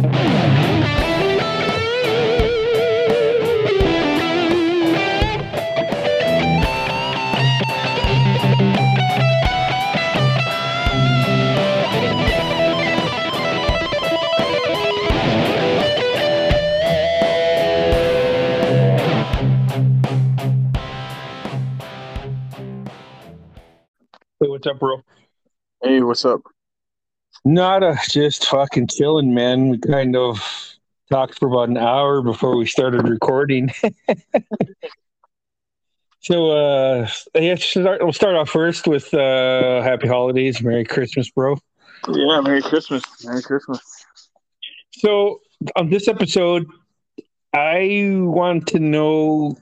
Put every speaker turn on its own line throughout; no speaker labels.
Hey, what's up, bro?
Hey, what's up?
Nada, just fucking chilling, man. We kind of talked for about an hour before we started recording. so, uh, yeah, start, we'll start off first with uh, Happy Holidays, Merry Christmas, bro.
Yeah, Merry Christmas. Merry Christmas.
So, on this episode, I want to know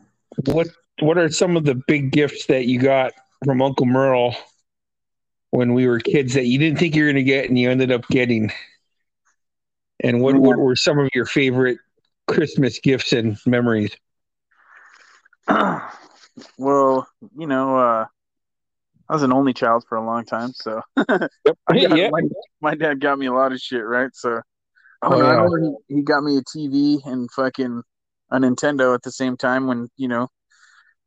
what what are some of the big gifts that you got from Uncle Merle when we were kids that you didn't think you were going to get and you ended up getting? And what, what were some of your favorite Christmas gifts and memories?
well, you know, uh, I was an only child for a long time, so got-
yeah.
my, my dad got me a lot of shit, right? So I
Oh,
know, I
yeah.
he, he got me a TV and fucking a Nintendo at the same time when, you know,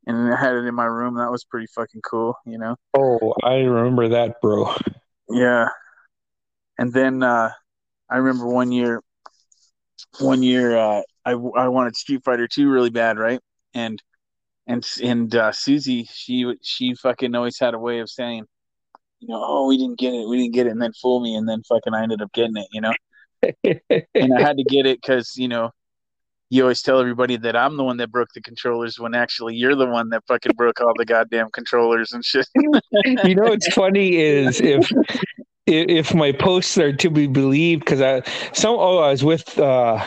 and I had it in my room. That was pretty fucking cool, you know?
Oh, I remember that, bro.
Yeah. And then uh I remember one year one year uh I I wanted Street Fighter 2 really bad, right? And and and uh Susie, she she fucking always had a way of saying, you know, oh, we didn't get it, we didn't get it and then fool me and then fucking I ended up getting it, you know? And I had to get it cuz, you know, you always tell everybody that I'm the one that broke the controllers when actually you're the one that fucking broke all the goddamn controllers and shit.
you know what's funny is if if my posts are to be believed because i some oh i was with uh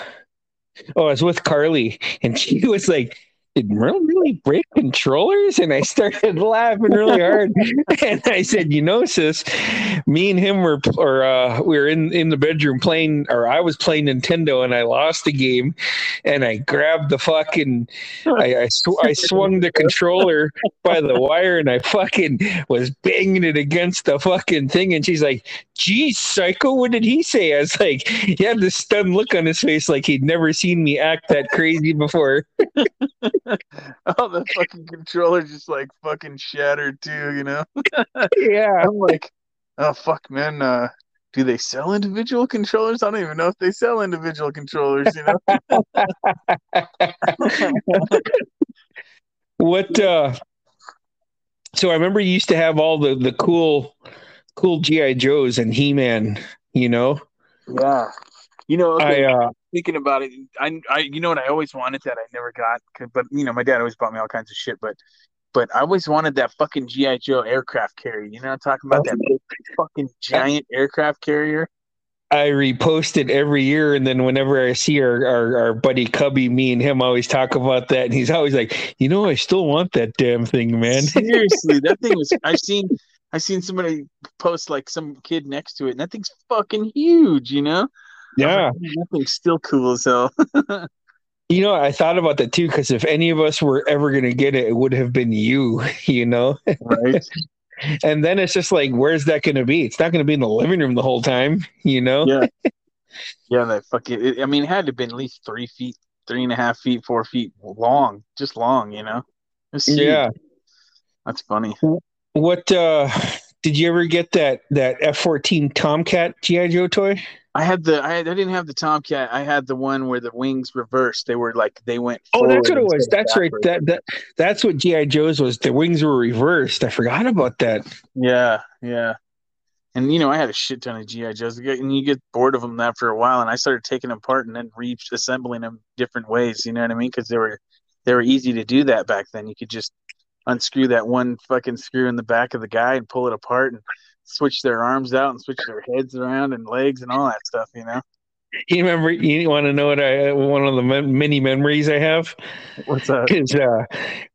oh i was with carly and she was like did Merle really break controllers? And I started laughing really hard. and I said, you know, sis, me and him were, or uh, we were in, in the bedroom playing, or I was playing Nintendo and I lost the game. And I grabbed the fucking, I, I, sw- I swung the controller by the wire and I fucking was banging it against the fucking thing. And she's like, geez, psycho, what did he say? I was like, he had this stunned look on his face like he'd never seen me act that crazy before.
oh, the fucking controller just like fucking shattered too, you know?
Yeah.
I'm like, oh fuck, man. Uh, do they sell individual controllers? I don't even know if they sell individual controllers. You know?
What uh so I remember you used to have all the the cool cool GI Joes and He-Man, you know?
yeah. You know, okay,
I uh
thinking about it, I, I, you know what I always wanted that I never got, but you know, my dad always bought me all kinds of shit, but, but I always wanted that fucking GI Joe aircraft carrier. You know, I'm talking about that big fucking giant aircraft carrier.
I repost it every year and then whenever I see our, our our buddy Cubby, me and him always talk about that and he's always like, you know, I still want that damn thing, man.
Seriously, that thing was. I've seen. I've seen somebody post like some kid next to it, and that thing's fucking huge. You know.
Yeah.
like, "Man, that thing's still cool as hell.
You know, I thought about that too, because if any of us were ever gonna get it, it would have been you, you know?
right.
And then it's just like, where's that gonna be? It's not gonna be in the living room the whole time, you know?
Yeah. Yeah. That fucking. It, I mean, it had to have been at least three feet, three and a half feet, four feet long, just long. You know. It was huge.
Yeah.
That's funny.
What uh did you ever get that that F fourteen Tomcat GI Joe toy?
I had the. I, had, I didn't have the Tomcat. I had the one where the wings reversed. They were like they went.
Oh, that's what it was. That's right. That that that's what GI Joe's was. The wings were reversed. I forgot about that.
Yeah, yeah. And you know, I had a shit ton of GI Joes, and you get bored of them after a while. And I started taking them apart and then reassembling them different ways. You know what I mean? Because they were they were easy to do that back then. You could just unscrew that one fucking screw in the back of the guy and pull it apart and switch their arms out and switch their heads around and legs and all that stuff. You know?
You remember? You want to know what I one of the many memories I have
What's that?
is uh,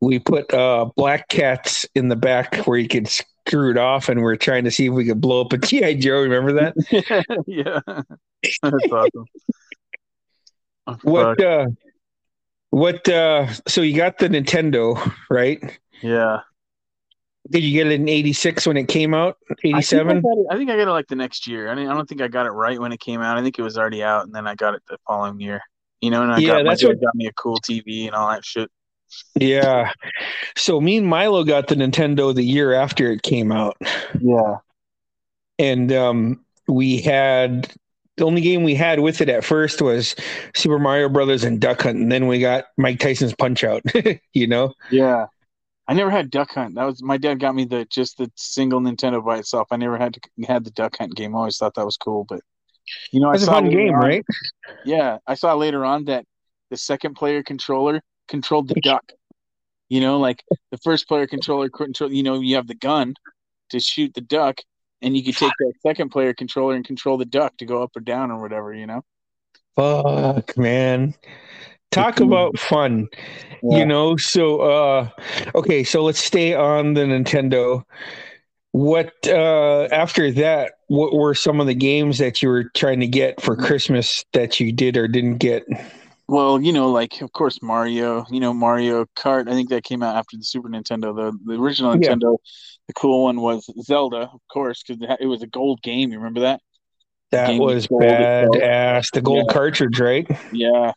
we put uh, black cats in the back where you could screw it off, and we're trying to see if we could blow up a GI Joe. Remember that?
yeah, that's awesome. Oh.
What? uh What? uh So you got the Nintendo, right?
Yeah.
Did you get it in '86 when it came out?
I think I,
'87.
I think I got it like the next year. I mean, I don't think I got it right when it came out. I think it was already out, and then I got it the following year. You know, and I
Yeah,
got my
that's
dad
what-
got me a cool TV and all that shit.
Yeah. So me and Milo got the Nintendo the year after it came out,
Yeah.
and um, we had the only game we had with it at first was Super Mario Brothers and Duck Hunt, and then we got Mike Tyson's Punch Out. you know.
Yeah. I never had Duck Hunt. That was my dad got me the just the single Nintendo by itself. I never had to had the Duck Hunt game. I always thought that was cool, but you know,
It's a fun game,
on-
right?
Yeah, I saw later on that the second player controller controlled the duck. You know, like the first player controller control. You know, you have the gun to shoot the duck, and you could take that second player controller and control the duck to go up or down or whatever. You know.
Fuck, man. Talk about fun.
Yeah.
You know, so uh okay, so let's stay on the Nintendo. What uh after that, what were some of the games that you were trying to get for Christmas that you did or didn't get?
Well, you know, like of course Mario. You know Mario Kart. I think that came out after the Super Nintendo. The the original
Yeah.
Nintendo, the cool one was Zelda, of course, because it was a gold game. You remember that?
That was badass. The gold
Yeah.
cartridge, right?
Yeah.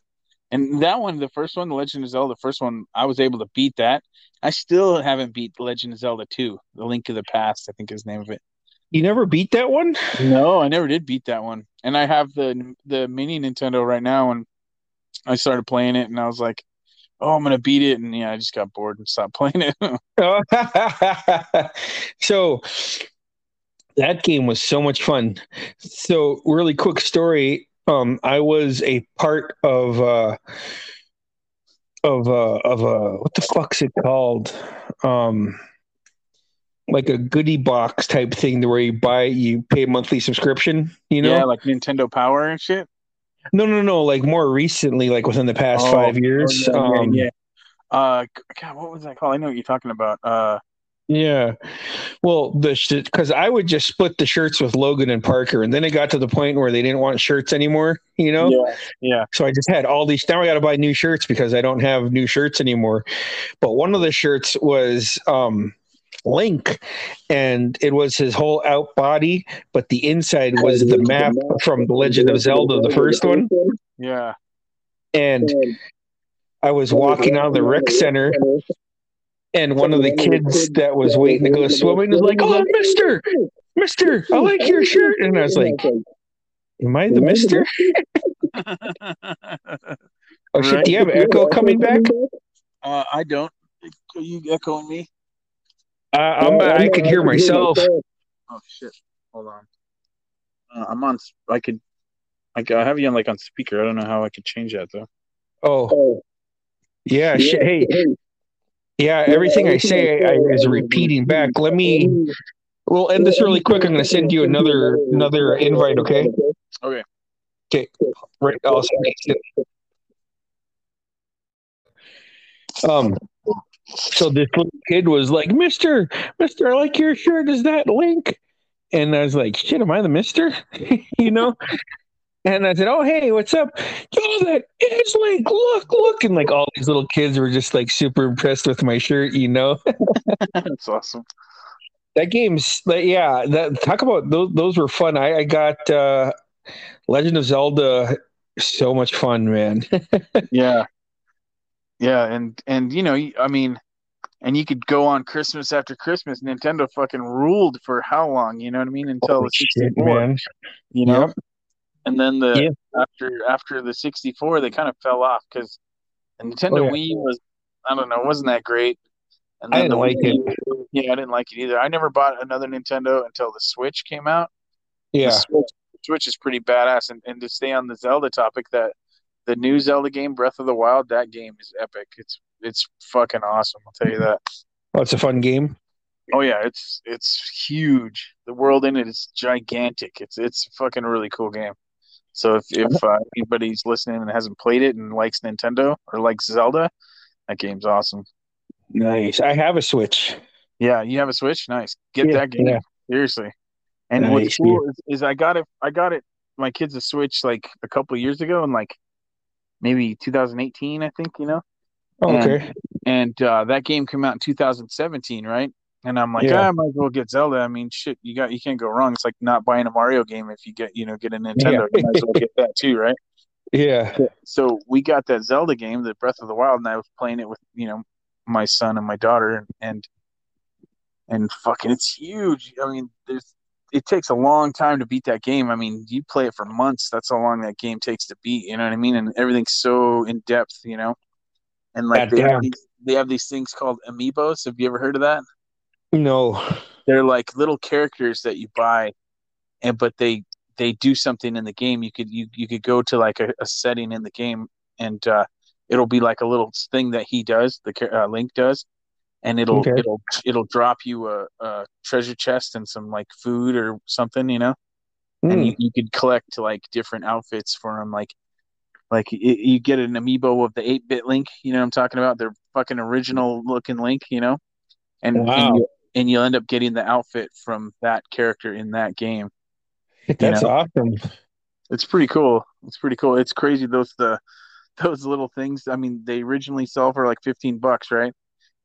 And that one, the first one, The Legend of Zelda, the first one, I was able to beat that. I still haven't beat The Legend of Zelda 2, The Link of the Past, I think is the name of it.
You never beat that one?
No, I never did beat that one. And I have the the mini Nintendo right now and I started playing it and I was like, Oh, I'm gonna beat it and yeah, I just got bored and stopped playing it.
so that game was so much fun. So really quick story. Um, I was a part of uh of uh of a what the fuck's it called? Um like a goodie box type thing where you buy you pay a monthly subscription, you know?
yeah, like Nintendo Power and shit.
No, no, no, like more recently, like within the past
Oh,
five years.
Oh, yeah,
um
yeah. Uh God, what was that called? I know what you're talking about. Uh
Yeah. Well, the because I would just split the shirts with Logan and Parker, and then it got to the point where they didn't want shirts anymore. You know,
yeah, yeah.
so I just had all these. Now I got to buy new shirts because I don't have new shirts anymore. But one of the shirts was um Link, and it was his whole out body, but the inside was the map from The Legend of Zelda, the first one.
Yeah.
And I was walking out of the rec center, and one of the kids that was waiting to go swimming was like, "Oh, Mister, Mister, I like your shirt," and I was like, "Am I the Mister?" Oh shit! Do you have echo coming back?
Uh, I don't. Are you echoing me?
Uh, I'm, I could hear myself.
Oh shit! Hold on. Uh, I'm on. s- I could. I could- I have you on like on speaker. I don't know how I could change that though.
Oh, yeah. Shit. Hey, yeah. Everything I say I, is repeating back. Let me. We'll end this really quick. I'm going to send you another another invite. Okay.
Okay.
Okay. Right. I'll send it. Um. So this little kid was like, "Mister, Mister, I like your shirt. Is that Link?" And I was like, "Shit, am I the Mister?" you know. And I said, "Oh, hey, what's up? Oh, that is Link. Look, look!" And like all these little kids were just like super impressed with my shirt. You know,
That's awesome.
that game's like, yeah. That talk about those. Those were fun. I, I got uh Legend of Zelda. So much fun, man.
Yeah. Yeah, and and you know, I mean, and you could go on Christmas after Christmas. Nintendo fucking ruled for how long? You know what I mean? Until
Holy
the 64.
man.
You know.
Yep.
And then the
Yeah.
after after the 64, they kind of fell off because the Nintendo
Oh, yeah.
Wii was I don't know, wasn't that great. And
I
then
didn't
the
like it.
Wii- Yeah, I didn't like it either. I never bought another Nintendo until the Switch came out.
Yeah.
The Switch, Switch is pretty badass. And, and to stay on the Zelda topic, that the new Zelda game, Breath of the Wild, that game is epic. It's it's fucking awesome. I'll tell you that.
Oh, it's a fun game.
Oh yeah, it's it's huge. The world in it is gigantic. It's it's a fucking really cool game. So if if uh, anybody's listening and hasn't played it and likes Nintendo or likes Zelda, that game's awesome.
Nice. I have a Switch.
Yeah, you have a Switch. Nice. Get
Yeah,
that game
yeah.
seriously. And what's
Nice,
cool is, is I got it. I got it. My kids a Switch like a couple years ago, and like maybe 2018, I think. You know,
Oh, okay.
and uh, that game came out in 2017, right? And I'm like,
Yeah.
ah, I might as well get Zelda. I mean, shit, you got you can't go wrong. It's like not buying a Mario game if you get you know get a Nintendo. You might as well get that too, right?
Yeah.
So we got that Zelda game, the Breath of the Wild, and I was playing it with you know my son and my daughter, and and fucking, it's huge. I mean, there's it takes a long time to beat that game. I mean, you play it for months. That's how long that game takes to beat. You know what I mean? And everything's so in depth. You know, and like
God
they have, these, they have these things called amiibos. Have you ever heard of that?
No.
they're like little characters that you buy and but they they do something in the game you could you, you could go to like a, a setting in the game and uh it'll be like a little thing that he does the uh, link does and it'll
Okay.
it'll it'll drop you a, a treasure chest and some like food or something you know and
Hmm.
you, you could collect like different outfits for him like like y you get an amiibo of the 8-bit link you know what i'm talking about their fucking original looking link you know and
Wow.
and, you, and you'll end up getting the outfit from that character in that game
That's
know.
awesome.
it's pretty cool it's pretty cool it's crazy those the those little things i mean they originally sell for like 15 bucks right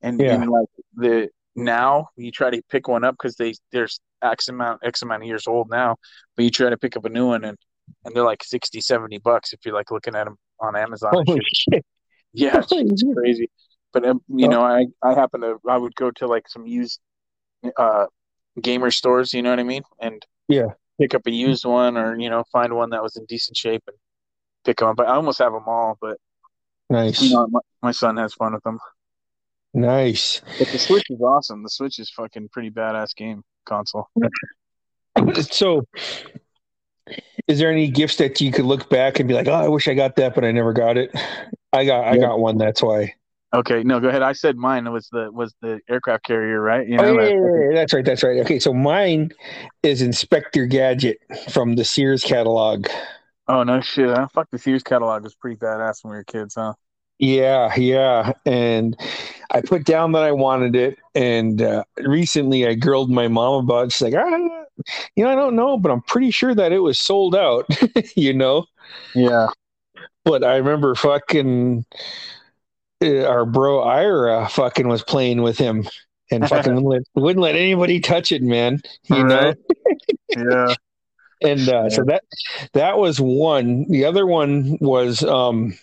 and,
Yeah.
and like the now you try to pick one up because they there's x amount x amount of years old now but you try to pick up a new one and and they're like 60 70 bucks if you're like looking at them on amazon
Holy
shit.
shit.
yeah it's, it's crazy but um, you
Oh.
know i i happen to i would go to like some used uh gamer stores you know what i mean and
Yeah.
pick up a used one or you know find one that was in decent shape and pick them up i almost have them all but
Nice.
you know my, my son has fun with them
Nice.
but the switch is awesome the switch is fucking pretty badass game console
So, is there any gifts that you could look back and be like, "Oh, I wish I got that, but I never got it"? I got, I got one. That's why.
Okay no go ahead i said mine was the was the aircraft carrier right you
Oh,
know
yeah, yeah, yeah, yeah, that's right. That's right. Okay, so mine is Inspector Gadget from the Sears catalog.
oh no shit huh? fuck the sears catalog was pretty badass when we were kids huh
Yeah, yeah. And I put down that I wanted it. And uh, recently I grilled my mom about it. She's like, ah, you know, I don't know, but I'm pretty sure that it was sold out, you know?
yeah
But I remember fucking our bro Ira fucking was playing with him and fucking wouldn't let, wouldn't let anybody touch it, man. You know?
Yeah
and uh, so that that was one. The other one was um,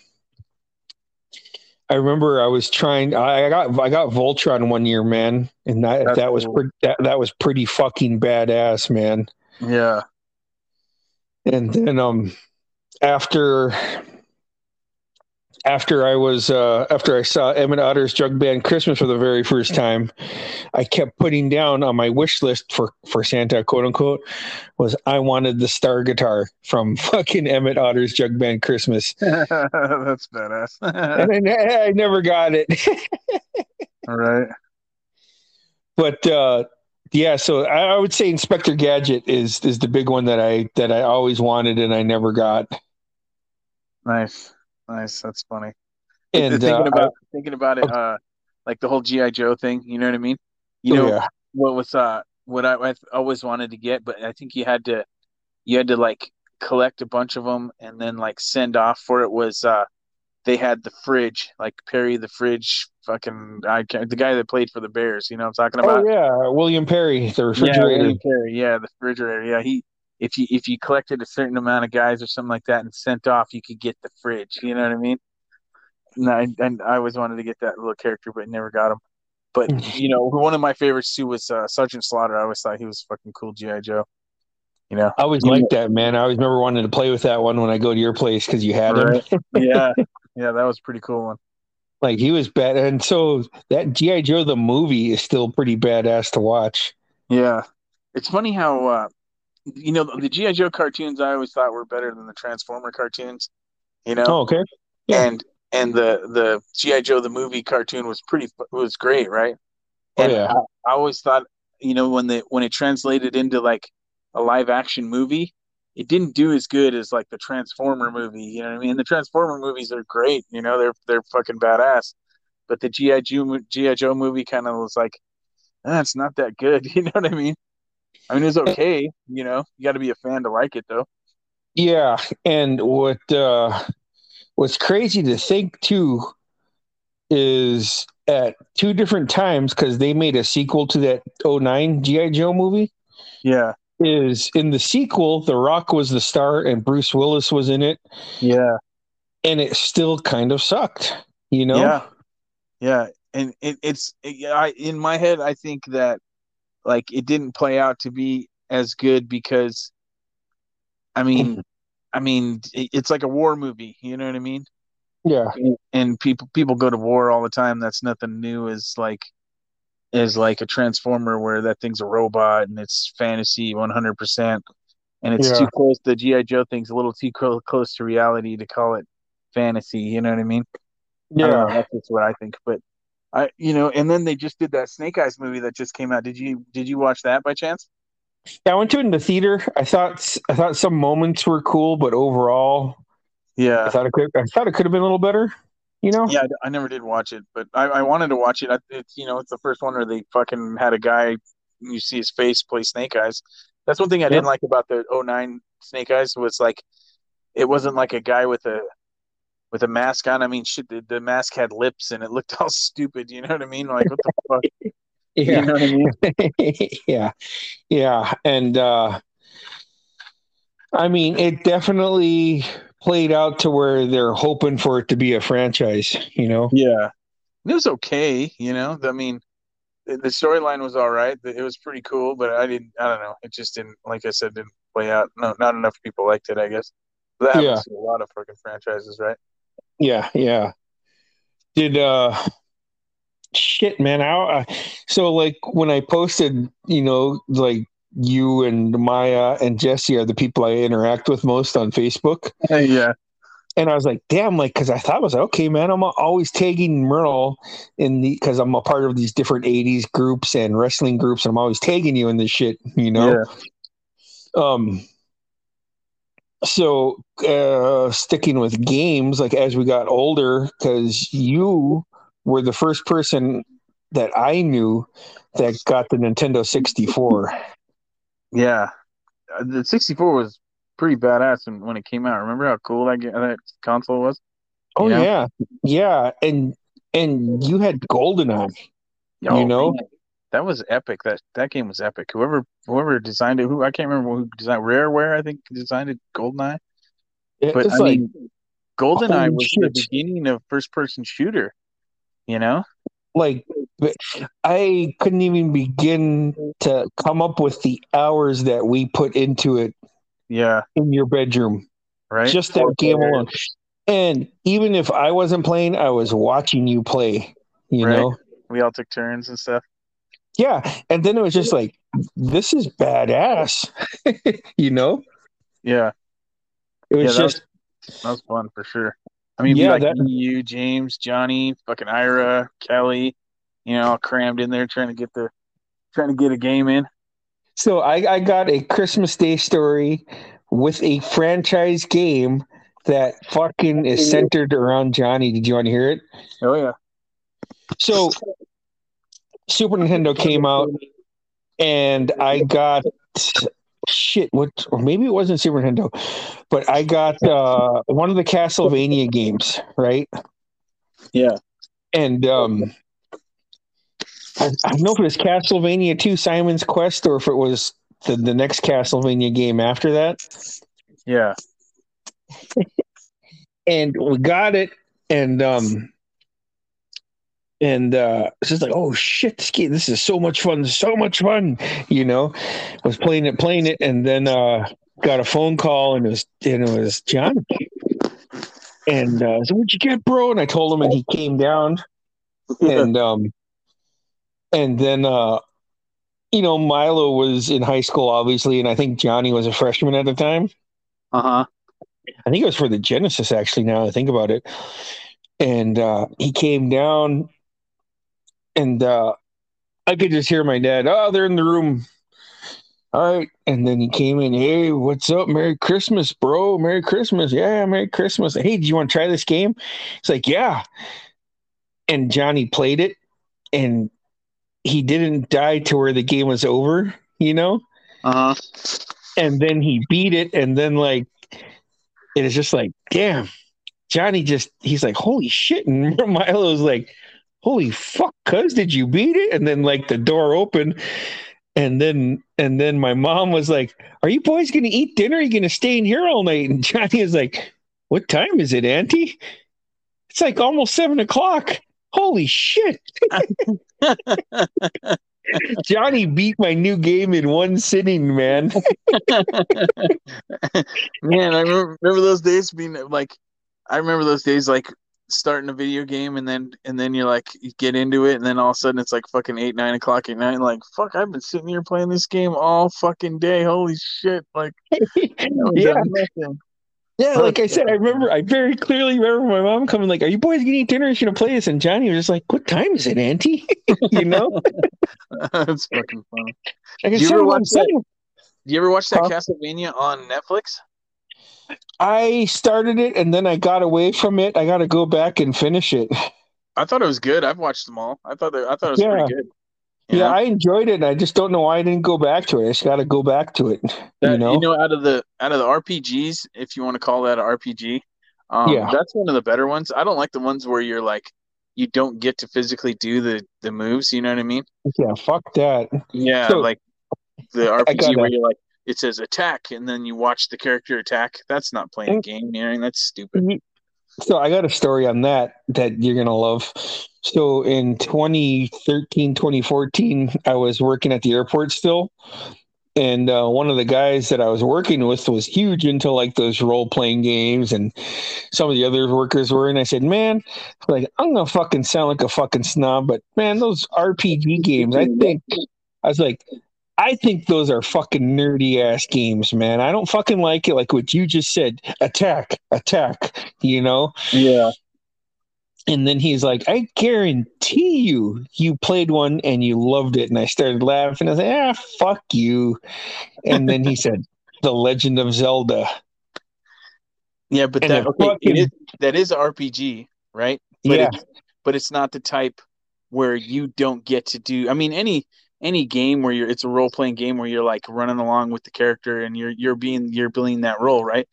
I remember I was trying. I I got I got Voltron one year, man, and that
That's
that was
cool.
pretty, that that was pretty fucking badass, man.
yeah
And then um, after after I was uh, after I saw Emmett Otter's Jug Band Christmas for the very first time, I kept putting down on my wish list for for Santa, quote unquote, was I wanted the star guitar from fucking Emmett Otter's Jug Band Christmas,
that's badass
and I, I never got it.
all right
but uh, yeah, so I, I would say Inspector Gadget is is the big one that I that I always wanted and I never got.
Nice, nice. That's funny.
And
thinking
uh,
about thinking about it, uh, like the whole GI Joe thing. You know what I mean? You
Oh,
know
yeah.
what was uh what I, I always wanted to get, but I think you had to you had to like collect a bunch of them and then like send off for it was uh they had the fridge like Perry the fridge fucking I can't, the guy that played for the Bears. You know what I'm talking about?
Oh yeah, William Perry, the
Yeah,
refrigerator.
William Perry. Yeah, the refrigerator. Yeah, he if you if you collected a certain amount of guys or something like that and sent off, you could get the fridge. You know what I mean? And I, and I always wanted to get that little character, but never got him. But you know, one of my favorites too was uh, Sergeant Slaughter. I always thought he was fucking cool, GI Joe. You know?
I always liked that man. I always remember wanting to play with that one when I go to your place because you had him.
Yeah, yeah, that was a pretty cool one.
Like he was bad, and so that GI Joe the movie is still pretty badass to watch.
Yeah, it's funny how uh, you know the GI Joe cartoons. I always thought were better than the Transformer cartoons. You know?
Oh, okay. Yeah.
and and the the GI Joe the movie cartoon was pretty was great, right?
Oh,
And
yeah.
I, I always thought, you know, when the when it translated into like a live action movie, it didn't do as good as like the Transformer movie. You know what I mean? The Transformer movies are great. You know, they're they're fucking badass. But the GI Joe GI Joe movie kind of was like, ah, it's not that good. You know what I mean? I mean, it's okay. You know, you got to be a fan to like it, though.
Yeah, and what uh, what's crazy to think too is at two different times because they made a sequel to that 09 GI Joe movie.
Yeah.
Is in the sequel, The Rock was the star and Bruce Willis was in it,
Yeah.
and it still kind of sucked. You know?
Yeah. Yeah. And it, it's I in my head I think that like it didn't play out to be as good because I mean mm-hmm. I mean it's like a war movie, you know what I mean?
Yeah.
And people people go to war all the time. That's nothing new as like is like a transformer where that thing's a robot and it's fantasy 100% and it's
Yeah.
too close the GI Joe thing's a little too close close to reality to call it fantasy, you know what I mean? I know,
Yeah.
that's just what I think. But I, you know, and then they just did that Snake Eyes movie that just came out. Did you did you watch that by chance?
Yeah, I went to it in the theater. I thought I thought some moments were cool, but overall,
yeah, I
thought it could I thought it could have been a little better. You know?
yeah. I, never did watch it, but I, I wanted to watch it. I, it's you know, it's the first one where they fucking had a guy you see his face play Snake Eyes. That's one thing I didn't like about the 09 Snake Eyes was like it wasn't like a guy with a with a mask on. I mean, shit, the, the mask had lips and it looked all stupid. You know what I mean? Like what the fuck?
Yeah.
You know what I mean?
yeah. Yeah. And uh I mean it definitely played out to where they're hoping for it to be a franchise, you know?
Yeah, it was okay. You know, I mean, the, storyline was all right. It was pretty cool, but I didn't. I don't know. It just didn't. Like I said, didn't play out. No, not enough people liked it. I guess that
Yeah.
a lot of fucking franchises, right?
Yeah, yeah. Did uh shit, man. I, uh, so like when I posted, you know, like you and Maya and Jesse are the people I interact with most on Facebook.
yeah,
And I was like, damn, like, cause I thought I was like, okay, man, I'm always tagging Merle in the, cause I'm a part of these different 80s groups and wrestling groups. And I'm always tagging you in this shit, you know? Um, so uh sticking with games like as we got older because you were the first person that i knew that got the nintendo 64
yeah. Uh, The 64 was pretty badass when, when it came out. Remember how cool that that console was?
oh
Yeah.
yeah yeah and and you had goldeneye
Oh,
You know?
man. That was epic. That that game was epic. Whoever whoever designed it, who I can't remember who designed Rareware. I think designed it. Goldeneye.
It-
But I
like
mean, GoldenEye
holy
was the beginning of first-person shooter. You know?
like i couldn't even begin to come up with the hours that we put into it
Yeah.
in your bedroom
Right.
just that game alone. And even if I wasn't playing, I was watching you play, you
Right.
know?
We all took turns and stuff.
Yeah. And then it was just like, this is badass, you know?
Yeah.
It was
Yeah, that
just,
That was fun for sure. I mean,
Yeah,
yeah, like
that-
you, James, Johnny, fucking Ira, Kelly, you know, all crammed in there trying to get the trying to get a game in.
so I, I got a Christmas Day story with a franchise game that fucking is centered around Johnny. Did you want to hear it?
Oh yeah.
So Super Nintendo came out and I got shit what or maybe it wasn't Super Nintendo, but I got uh one of the Castlevania games, right?
Yeah.
And um I, I don't know if it was Castlevania 2 Simon's Quest or if it was the, the next Castlevania game after that.
Yeah.
and we got it and um and uh it's just like oh shit this game this is so much fun so much fun you know I was playing it playing it and then uh got a phone call and it was and it was john and uh so what'd you get bro and i told him and he came down and um and then uh you know milo was in high school obviously and i think johnny was a freshman at the time
Uh huh.
I think it was for the Genesis actually now that I think about it. And uh he came down and uh I could just hear my dad, oh, they're in the room. All right. And then he came in, hey, what's up? Merry Christmas, bro. Merry Christmas. Yeah, Merry Christmas. Hey, do you want to try this game? It's like, yeah. And Johnny played it and he didn't die to where the game was over, you know?
Uh huh.
and then he beat it and then like it is just like damn johnny just he's like holy shit and milo's like holy fuck, cuz did you beat it? And then like the door opened and then and then my mom was like, Are you boys gonna eat dinner? Are you gonna stay in here all night? And Johnny was like, What time is it, Auntie? It's like almost seven o'clock. Holy shit. Johnny beat my new game in one sitting, man.
man, I remember, remember those days being like, I remember those days like starting a video game and then and then you're like you get into it and then all of a sudden it's like fucking eight nine o'clock at night like fuck I've been sitting here playing this game all fucking day. Holy shit like
yeah yeah like I said I remember I very clearly remember my mom coming like are you boys gonna dinner? You gonna play this? And Johnny was just like what time is it auntie? You know?
That's fucking funny.
Like,
do you ever watch that, do you ever watch that huh? Castlevania on Netflix
I started it and then I got away from it. I got to go back and finish it.
I thought it was good. I've watched them all. I thought I thought it was yeah. pretty good.
Yeah, know? I enjoyed it. I just don't know why I didn't go back to it. I just got to go back to it.
That,
you know,
you know, out of the out of the RPGs, if you want to call that an RPG, um, yeah, that's one of the better ones. I don't like the ones where you're like you don't get to physically do the the moves. You know what I mean?
Yeah, fuck that.
Yeah, so, like the RPG where you're like, it says attack and then you watch the character attack. That's not playing a game, know, that's stupid.
So I got a story on that that you're gonna love. So in 2013, 2014, I was working at the airport still. And uh, one of the guys that I was working with was huge into like those role playing games, and some of the other workers were. And I said, "Man, like I'm gonna fucking sound like a fucking snob, but man, those RPG games, I think." I was like, I think those are fucking nerdy ass games, man. I don't fucking like it. Like what you just said, attack, attack. You know?
Yeah.
And then he's like, I guarantee you, you played one and you loved it. And I started laughing. I was like, ah, fuck you. And then he said, The Legend of Zelda.
Yeah, but that, okay, fucking, is, that is RPG, right? But yeah. It's, but it's not the type where you don't get to do. I mean, any any game where you're it's a role playing game where you're like running along with the character and you're you're being you're playing that role, right?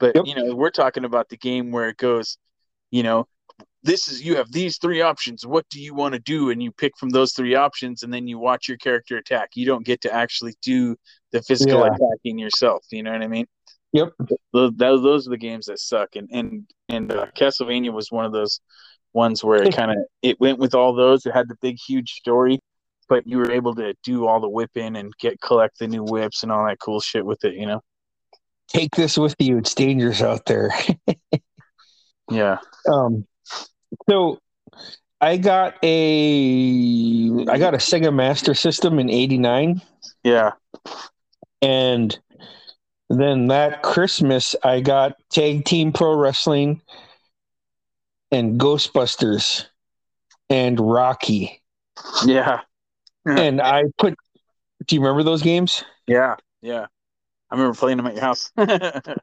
But yep. you know, we're talking about the game where it goes, you know, this is you have these three options. What do you want to do? And you pick from those three options, and then you watch your character attack. You don't get to actually do the physical yeah. attacking yourself. You know what I mean?
Yep.
Those, those are the games that suck. And and and uh, Castlevania was one of those ones where it kind of it went with all those. It had the big, huge story, but you were able to do all the whipping and get collect the new whips and all that cool shit with it, you know.
Take this with you. It's dangerous out there.
yeah.
Um. So, I got a I got a Sega Master System in '89.
Yeah.
And then that Christmas, I got Tag Team Pro Wrestling and Ghostbusters and Rocky.
Yeah.
and I put. Do you remember those games?
Yeah, yeah. I remember playing them at your house.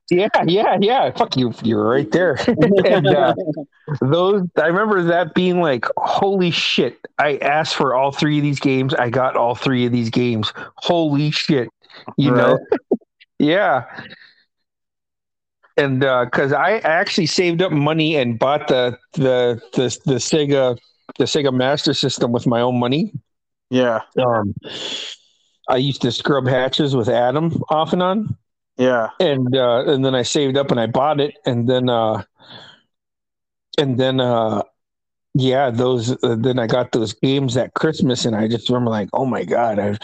yeah, yeah, yeah. Fuck you, you were right there. and uh, those, I remember that being like, holy shit! I asked for all three of these games. I got all three of these games. Holy shit! You right. know? yeah. And because uh, I actually saved up money and bought the the the the Sega the Sega Master System with my own money.
Yeah.
Um, I used to scrub hatches with Adam off and on.
Yeah.
And uh, and then I saved up and I bought it, and then uh, and then uh, yeah, those uh, then I got those games that Christmas, and I just remember like, oh my god, I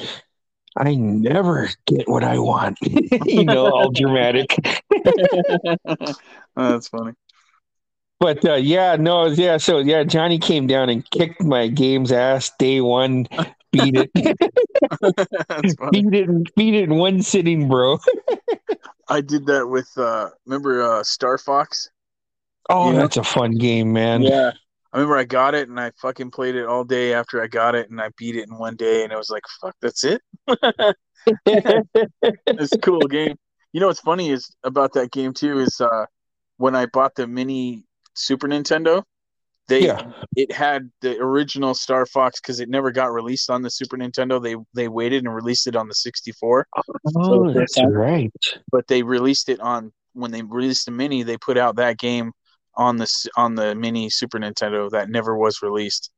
I never get what I want, you know, all dramatic.
oh, that's funny.
But uh, yeah, no, yeah. So yeah, Johnny came down and kicked my game's ass day one beat it. beat it beat it in one sitting, bro.
I did that with uh remember uh Star Fox?
Oh, you that's know? a fun game, man.
Yeah. I remember I got it and I fucking played it all day after I got it and I beat it in one day and it was like, fuck, that's it. it's a cool game. You know what's funny is about that game too is uh when I bought the mini Super Nintendo, they yeah. it had the original Star Fox because it never got released on the Super Nintendo. They they waited and released it on the 64.
Oh, so that's time. right.
But they released it on when they released the mini. They put out that game on the on the mini Super Nintendo that never was released.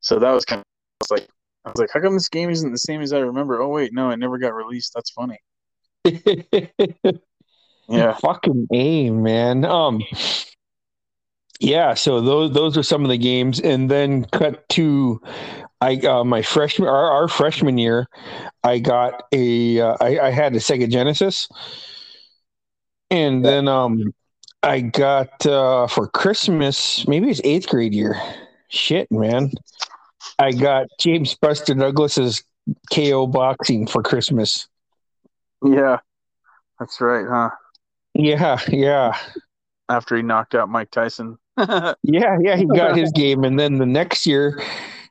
So that was kind of I was like I was like, how come this game isn't the same as I remember? Oh wait, no, it never got released. That's funny. yeah,
fucking aim, man. Um, yeah. So those those are some of the games, and then cut to I uh, my freshman our, our freshman year, I got a uh, I, I had a Sega Genesis, and then um I got uh, for Christmas maybe it's eighth grade year. Shit, man. I got James Buster Douglas's KO boxing for Christmas.
Yeah, that's right, huh?
Yeah, yeah.
After he knocked out Mike Tyson.
Yeah, yeah, he got his game, and then the next year,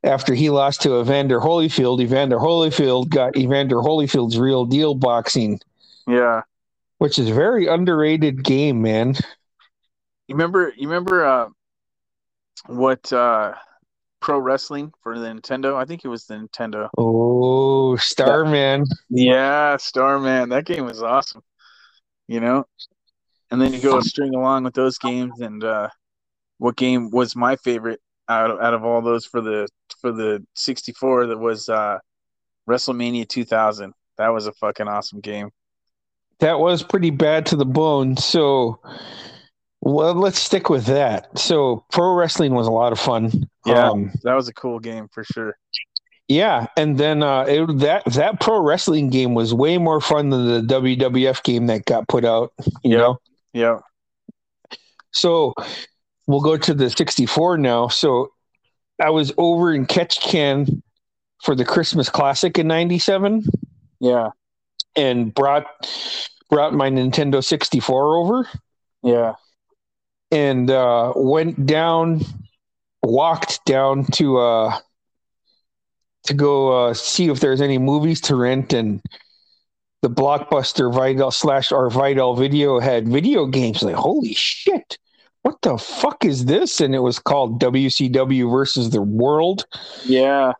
after he lost to Evander Holyfield, Evander Holyfield got Evander Holyfield's real deal boxing.
Yeah,
which is a very underrated game, man.
You remember? You remember uh, what uh, pro wrestling for the Nintendo? I think it was the Nintendo.
Oh, Starman.
Yeah, Starman. That game was awesome. You know, and then you go string along with those games. And uh, what game was my favorite out of, out of all those for the for the 64? That was uh, WrestleMania 2000. That was a fucking awesome game.
That was pretty bad to the bone. So well, let's stick with that. So, pro wrestling was a lot of fun.
Yeah, um, that was a cool game for sure.
Yeah, and then uh, it, that that pro wrestling game was way more fun than the WWF game that got put out. You
yeah.
know.
Yeah.
So we'll go to the 64 now. So I was over in Ketchikan for the Christmas Classic in '97.
Yeah.
And brought brought my Nintendo 64 over.
Yeah
and uh, went down, walked down to uh, to go uh, see if there's any movies to rent, and the Blockbuster Vidal slash our Vidal video had video games. Like, holy shit! What the fuck is this? And it was called WCW versus the World.
Yeah.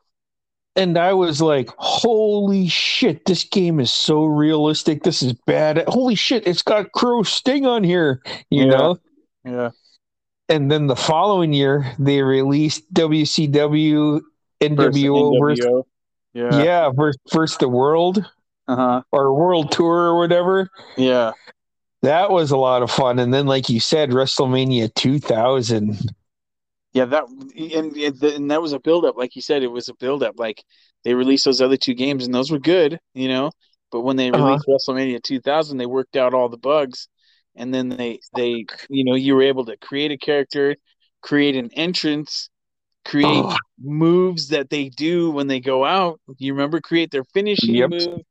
And I was like, holy shit, this game is so realistic. This is bad. Holy shit, it's got Crow Sting on here, you yeah. know?
Yeah.
And then the following year, they released WCW NWO versus, yeah, yeah versus, versus the World,
uh-huh.
or World Tour or whatever.
Yeah,
that was a lot of fun. And then, like you said, WrestleMania 2000.
Yeah, that and, and that was a build up. Like you said, it was a build up. Like they released those other two games, and those were good, you know. But when they uh-huh. released uh-huh. WrestleMania 2000, they worked out all the bugs and then they they you know you were able to create a character create an entrance create oh. moves that they do when they go out you remember create their finishing yep. move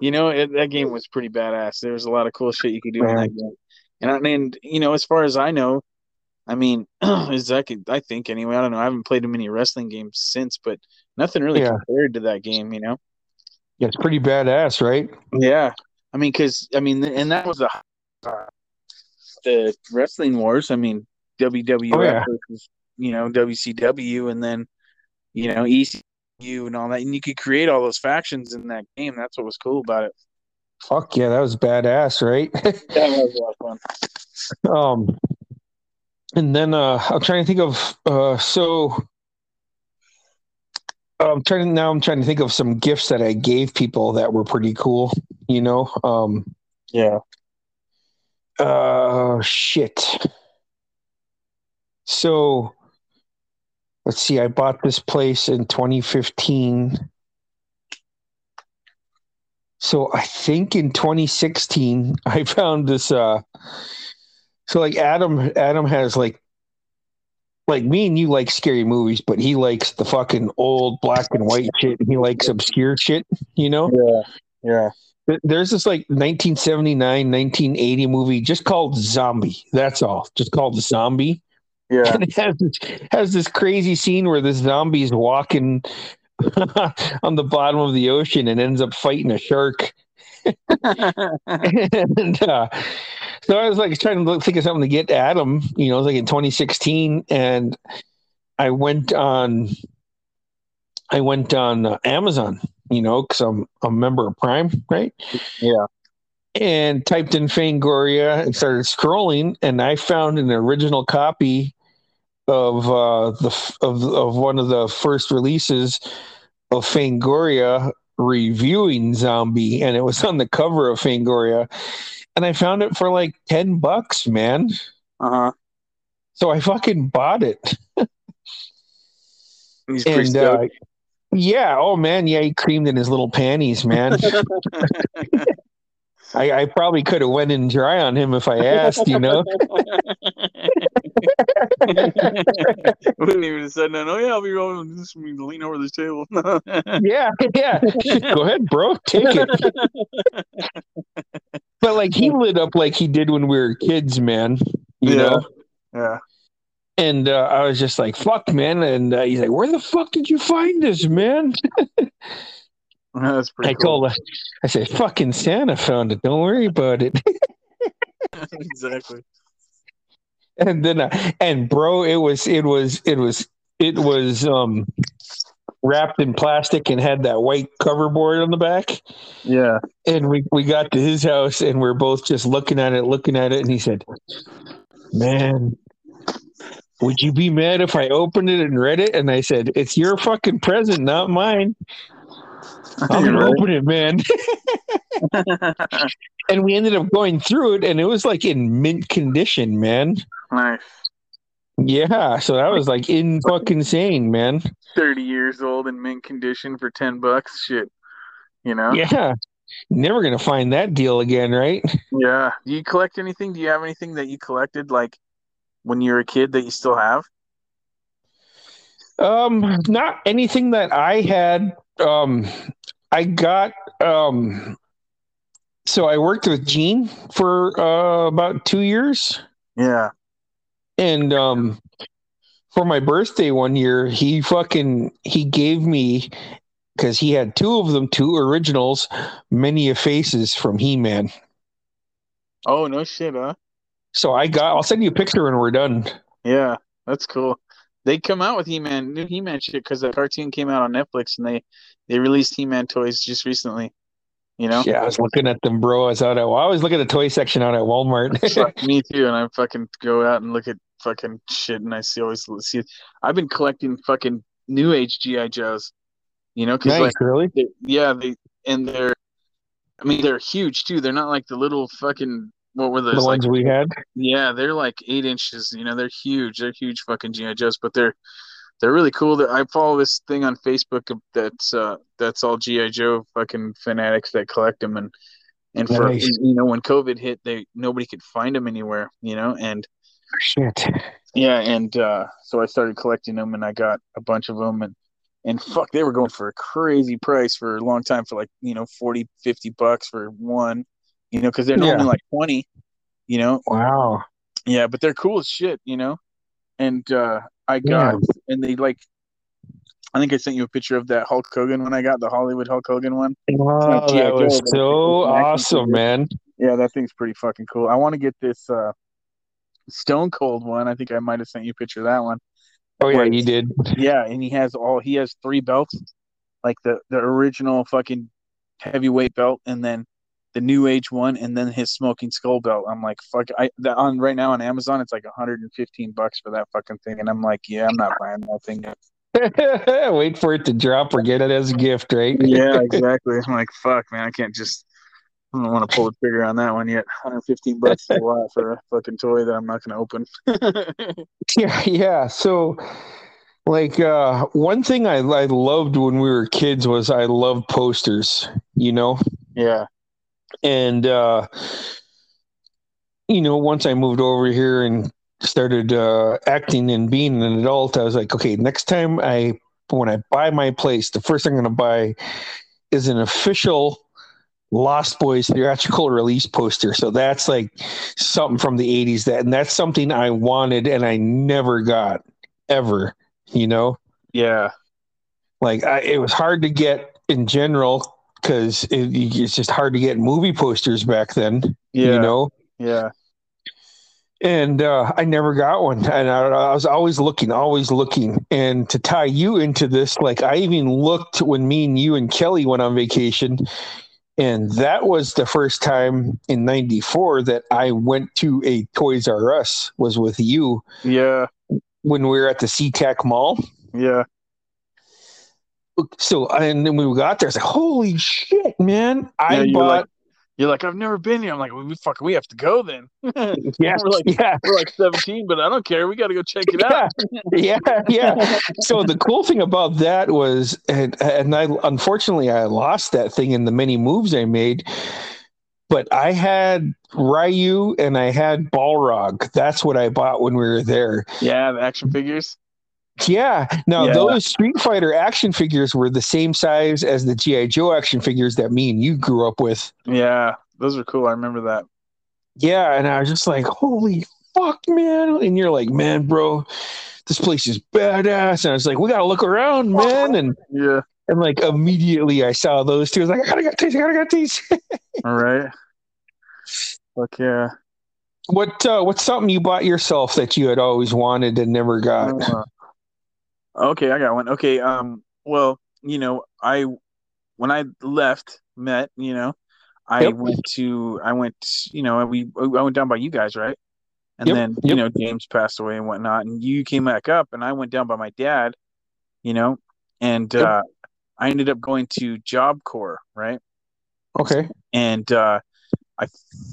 you know it, that game was pretty badass there was a lot of cool shit you could do in that game and I mean you know as far as I know I mean that I think anyway I don't know I haven't played many wrestling games since but nothing really yeah. compared to that game you know
yeah it's pretty badass right
yeah I mean because I mean and that was a uh, the wrestling wars. I mean, WWF oh, yeah. versus you know WCW, and then you know ECW and all that, and you could create all those factions in that game. That's what was cool about it.
Fuck yeah, that was badass, right?
yeah, that was a lot of
fun. Um, and then uh, I'm trying to think of uh, so. I'm trying to, now. I'm trying to think of some gifts that I gave people that were pretty cool. You know, um,
yeah.
Uh, shit. So let's see, I bought this place in 2015. So I think in 2016 I found this uh so like Adam Adam has like like me and you like scary movies, but he likes the fucking old black and white shit. He likes obscure shit, you know?
Yeah. Yeah.
There's this like 1979, 1980 movie just called Zombie. That's all. Just called Zombie.
Yeah.
And it has this, has this crazy scene where this zombie is walking on the bottom of the ocean and ends up fighting a shark. and uh, so I was like trying to look, think of something to get Adam, you know, it was like in 2016, and I went on, I went on uh, Amazon you know, because I'm a member of Prime, right?
Yeah.
And typed in Fangoria and started scrolling, and I found an original copy of uh, the of of one of the first releases of Fangoria reviewing Zombie, and it was on the cover of Fangoria, and I found it for like ten bucks, man.
Uh huh.
So I fucking bought it.
He's
and uh, yeah, oh man, yeah, he creamed in his little panties, man. I, I probably could have went in dry on him if I asked, you know.
Wouldn't even have said no. Oh yeah, I'll be rolling. Just lean over this table.
yeah, yeah. Go ahead, bro, take it. But like he lit up like he did when we were kids, man. You
Yeah.
know.
yeah.
And uh, I was just like, "Fuck, man!" And uh, he's like, "Where the fuck did you find this, man?"
That's pretty
I
cool.
told him, "I said, fucking Santa found it. Don't worry about it."
exactly.
and then uh, and bro it was it was it was it was um wrapped in plastic and had that white cover board on the back.
Yeah.
and we we got to his house and we're both just looking at it looking at it. And he said man would you be mad if i opened it and read it? And i said it's your fucking present not mine. I'm gonna
right.
open it man and we ended up going through it and it was like in mint condition man
nice.
Yeah, so that was like in fucking insane, man.
Thirty years old in mint condition for ten bucks. Shit. You know.
Yeah. Never gonna find that deal again, right?
Yeah. Do you collect anything? Do you have anything that you collected like when you were a kid that you still have?
Um, not anything that I had. Um, I got um, so I worked with Gene for uh about two years,
Yeah.
and um, for my birthday one year, he fucking he gave me because he had two of them, two originals, many of faces from He Man.
Oh no shit, huh?
So I got. I'll send you a picture when we're done.
Yeah, that's cool. They come out with He-Man, new He-Man shit because the cartoon came out on Netflix and they they released He-Man toys just recently. You know,
Yeah, I was looking at them, bro. I was out at. I always look at the toy section out at Walmart.
Me too. And I fucking go out and look at fucking shit, and I see always see. I've been collecting fucking New Age GI Joes. You know, because
nice,
like
really?
they, yeah, they and they're. I mean, they're huge too. They're not like the little fucking what were those
The
like
ones we had.
Yeah, they're like eight inches. You know, they're huge. They're huge fucking GI Joes, but they're they're really cool. I follow this thing on Facebook that's uh that's all GI Joe fucking fanatics that collect them, and and for
Nice.
you know when COVID hit, they nobody could find them anywhere. You know, and
Shit.
yeah, and uh, so I started collecting them, and I got a bunch of them, and and fuck, they were going for a crazy price for a long time, for like you know 40, 50 bucks for one, you know, because they're
Yeah.
like twenty, you know,
Wow.
yeah, but they're cool as shit, you know. And uh I got and they like I think I sent you a picture of that Hulk Hogan when I got the Hollywood Hulk Hogan one.
Wow,
G.I.
that was so awesome, man.
Yeah, that thing's pretty fucking cool. I want to get this uh Stone Cold one. I think I might have sent you a picture of that one.
Oh yeah, you did.
Yeah, and he has all he has three belts. Like the the original fucking heavyweight belt and then the new age one and then his smoking skull belt. I'm like, fuck I that on right now on Amazon it's like 115 bucks for that fucking thing and I'm like, yeah, I'm not buying that thing.
Wait for it to drop or get it as a gift, right?
Yeah, exactly. I'm like, fuck, man, I can't just. I don't want to pull the trigger on that one yet. 115 bucks a lot for a fucking toy that I'm not going to open.
yeah, yeah. So, like, uh, one thing I, I loved when we were kids was I loved posters. You know,
yeah,
and uh, you know, once I moved over here and started uh, acting and being an adult, I was like, okay, next time I when I buy my place, the first thing I'm going to buy is an official Lost Boys theatrical release poster. So that's like something from the 80s that and that's something I wanted and I never got ever, you know?
yeah,
Like I, it was hard to get in general cuz it, it's just hard to get movie posters back then,
yeah,
you know?
yeah,
and uh, I never got one. And I, I was always looking, always looking. And to tie you into this, like I even looked when me and you and Kelly went on vacation, and that was the first time in '94 that I went to a Toys R Us. Was with you,
yeah,
when we were at the SeaTac Mall.
Yeah.
So and then we got there, it's like, holy shit, man! I
Yeah, you're
bought
like, you're like, I've never been here. I'm like, well, we fuck, we have to go then.
yeah,
we're like,
yeah,
we're like 17, but I don't care. We got to go check it
yeah,
out.
yeah, yeah. So the cool thing about that was, and, and I unfortunately I lost that thing in the many moves I made, but I had Ryu and I had Balrog. That's what I bought when we were there.
Yeah, the action figures.
Yeah. Now
Yeah.
those Street Fighter action figures were the same size as the GI Joe action figures that me and you grew up with.
Yeah, those are cool. I remember that.
Yeah, and I was just like, "Holy fuck, man!" And you're like, "Man, bro, this place is badass." And I was like, "We gotta look around, man." And
Yeah.
and like immediately I saw those two. I was like, "I gotta get these. I gotta get these."
All right. Fuck yeah.
what uh, what's something you bought yourself that you had always wanted and never got?
Uh, okay, I got one. Okay, um, well, you know, I when I left, met, you know, I
Yep.
went to, I went, you know, we, I went down by you guys, right? And
Yep,
then, you
yep.
know, James passed away and whatnot, and you came back up, and I went down by my dad, you know, and uh, I ended up going to Job Corps, right?
Okay.
and uh, I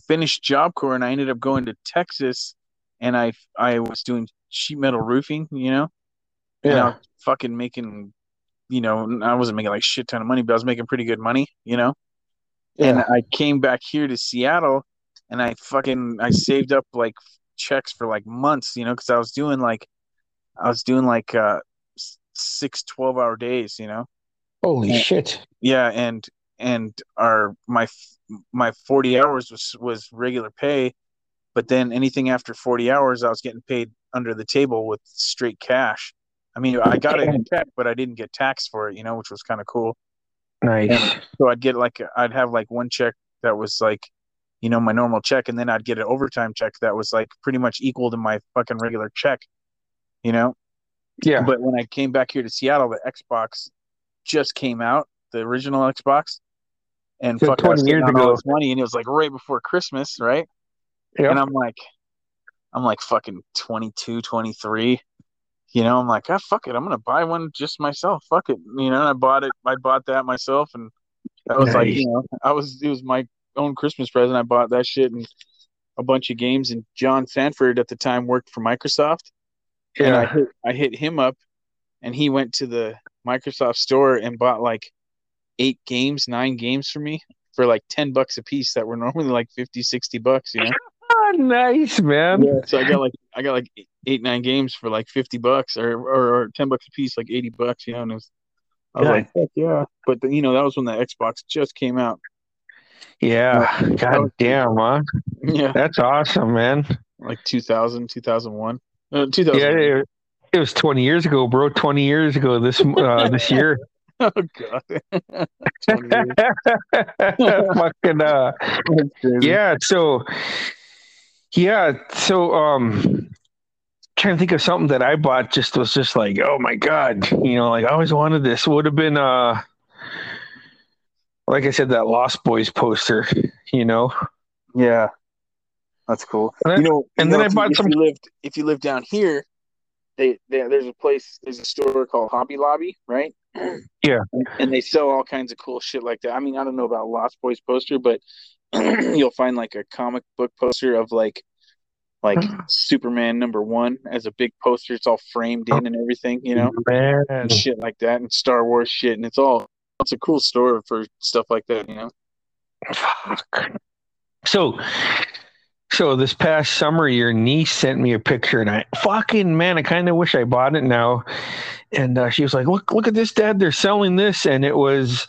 finished Job Corps, and I ended up going to Texas, and I I was doing sheet metal roofing, you know, and I
Yeah.
was fucking making, you know, I wasn't making like shit ton of money, but I was making pretty good money, you know. And I came back here to Seattle, and I fucking I saved up like checks for like months, you know, because I was doing like I was doing like uh six 12 hour days, you know
Holy
Yeah.
shit.
yeah and and our my my 40 hours was was regular pay but then anything after 40 hours i was getting paid under the table with straight cash i mean i got it in check but i didn't get taxed for it you know which was kind of cool
Nice.
so i'd get like i'd have like one check that was like you know my normal check and then i'd get an overtime check that was like pretty much equal to my fucking regular check you know
Yeah.
but when I came back here to Seattle, the Xbox just came out, the original Xbox. And
So
fuck,
20 years ago.
money, and it was like right before Christmas, right?
Yeah.
And I'm like, I'm like fucking 22, 23. You know, I'm like, ah, fuck it, I'm gonna buy one just myself. Fuck it, you know. And I bought it. I bought that myself, and that was like, you know, I was it was my own Christmas present. I bought that shit and a bunch of games. And John Sanford at the time worked for Microsoft and I hit I hit him up, and he went to the Microsoft store and bought like eight games, nine games for me for like ten bucks a piece that were normally like 50, 60 bucks, you know.
Nice, man.
Yeah, so I got like I got like eight nine games for like fifty bucks or or, or ten bucks a piece, like eighty bucks, you know. And it was I was
Yeah.
like, Heck yeah. But the, you know that was when the Xbox just came out.
Yeah. God damn, huh?
Yeah,
That's awesome, man.
like 2000, 2001. Uh, 2000.
Yeah, it, it was 20 years ago, bro. 20 years ago this uh, this year.
Oh god.
Fucking uh, yeah. So yeah. So um, trying to think of something that I bought. Just was just like, oh my god, you know, like I always wanted this. Would have been uh, like I said, that Lost Boys poster. You know,
Yeah, that's cool.
And then-
you know,
and
you
then
know,
I bought
you,
some-
If you lived, if you live down here, they, they there's a place, there's a store called Hobby Lobby, right?
Yeah.
And they sell all kinds of cool shit like that. I mean, I don't know about Lost Boys poster, but you'll find like a comic book poster of like like Superman number one as a big poster. It's all framed in and everything, you know,
man.
and shit like that, and Star Wars shit, and it's all. It's a cool store for stuff like that, you know.
Fuck. So, so this past summer, your niece sent me a picture, and I fucking man, I kind of wish I bought it now. And uh, she was like, "Look, look at this, Dad! They're selling this," and it was